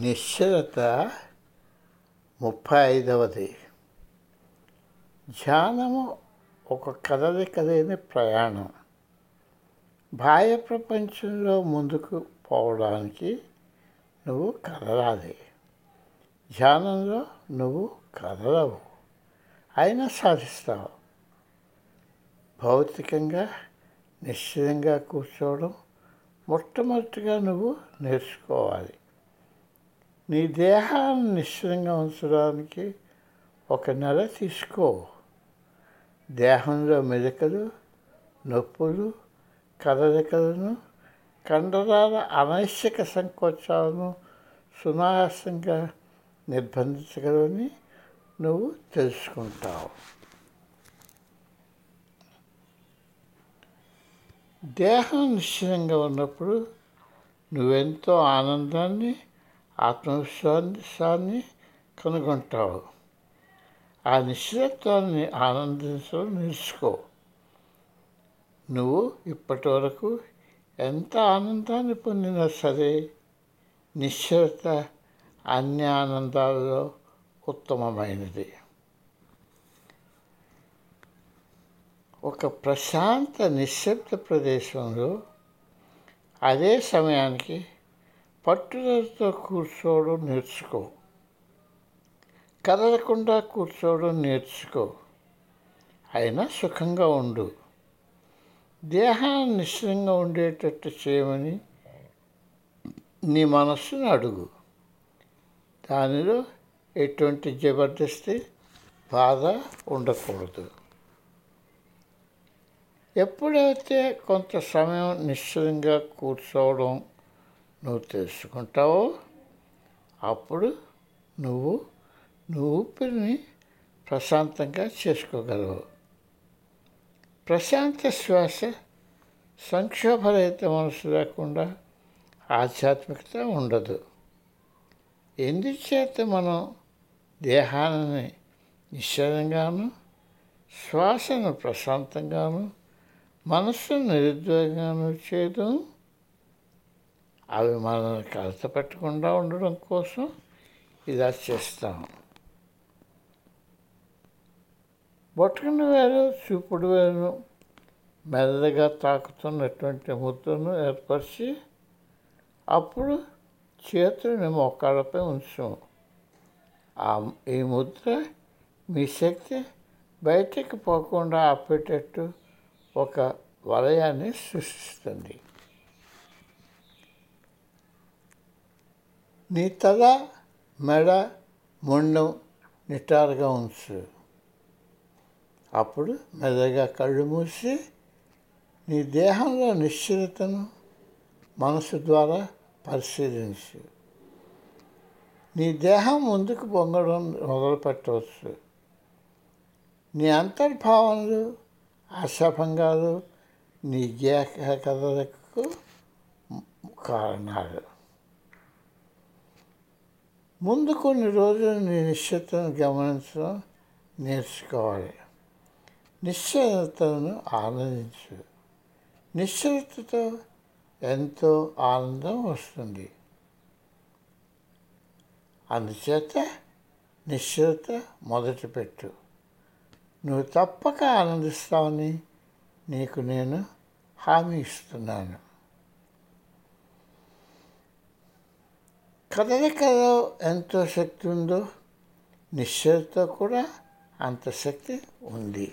నిశ్చలత ముప్పై ఐదవది ధ్యానము ఒక కదలిక లేని ప్రయాణం. బాహ్య ప్రపంచంలో ముందుకు పోవడానికి నువ్వు కదలాలి. ధ్యానంలో నువ్వు కదలవు. అయినా సాధిస్తావు. భౌతికంగా నిశ్చితంగా కూర్చోవడం మొట్టమొదటిగా నువ్వు నేర్చుకోవాలి. నీ దేహాన్ని నిశ్చలంగా ఉంచడానికి ఒక నెల తీసుకో. దేహంలో మెదకలు నొప్పులు కదలికలను కండరాల అనైశ్యక సంకోచాలను సునాయాసంగా నిర్బంధించగలని నువ్వు తెలుసుకుంటావు. దేహం నిశ్చలంగా ఉన్నప్పుడు నువ్వెంతో ఆనందాన్ని ఆత్మవిశ్వాసాన్ని కనుగొంటావు. ఆ నిశ్చితత్వాన్ని ఆనందించడం నేర్చుకో. నువ్వు ఇప్పటి వరకు ఎంత ఆనందాన్ని పొందినా సరే నిశ్చిత అన్ని ఆనందాలలో ఉత్తమమైనది. ఒక ప్రశాంత నిశ్శబ్ద ప్రదేశంలో అదే సమయానికి పట్టుదలతో కూర్చోవడం నేర్చుకో. కదలకుండా కూర్చోవడం నేర్చుకో. అయినా సుఖంగా ఉండు. దేహాన్ని నిశ్చలంగా ఉండేటట్టు చేయమని నీ మనస్సును అడుగు. దానిలో ఎటువంటి జబర్దస్తి బాధ ఉండకూడదు. ఎప్పుడైతే కొంత సమయం నిశ్చలంగా కూర్చోవడం నువ్వు తెలుసుకుంటావో అప్పుడు నువ్వు నువ్వు ఊపిరిని ప్రశాంతంగా చేసుకోగలవు. ప్రశాంత శ్వాస సంక్షోభరహిత మనసు లేకుండా ఆధ్యాత్మికత ఉండదు. ఎందుచేత మనం దేహాన్ని నిశ్చలంగాను శ్వాసను ప్రశాంతంగాను మనస్సును నిరుద్వేగంగాను చేయడం? అవి మనల్ని కలత పెట్టకుండా ఉండడం కోసం ఇలా చేస్తాం. బొట్టకన వేరు చూపుడు వేరు మెల్లగా తాకుతున్నటువంటి ముద్రను ఏర్పరిచి అప్పుడు చేతులని మొక్కలపై ఉంచాం ఆ ఈ ముద్ర మీ శక్తి బయటకు పోకుండా ఆపేటట్టు ఒక వలయాన్ని సృష్టిస్తుంది. నీ తల మెడ మొండం నిటారుగా ఉంచు. అప్పుడు మెదగా కళ్ళు మూసి నీ దేహంలో నిశ్చలతను మనసు ద్వారా పరిశీలించు. నీ దేహం ముందుకు పొంగడం మొదలుపెట్టవచ్చు. నీ అంతర్భావనలు ఆశాభంగాలు నీ గేహ కథలకు కారణాలు. ముందు కొన్ని రోజులు నీ నిశ్చితను గమనించడం నేర్చుకోవాలి. నిశ్చయతను ఆనందించు. నిశ్చయతతో ఎంతో ఆనందం వస్తుంది. అందుచేత నిశ్చిత మొదటి పెట్టు. నువ్వు తప్పక ఆనందిస్తావని నీకు నేను హామీ ఇస్తున్నాను. కదలికలో ఎంతో శక్తి ఉందో నిశ్చలతో కూడా అంత శక్తి ఉంది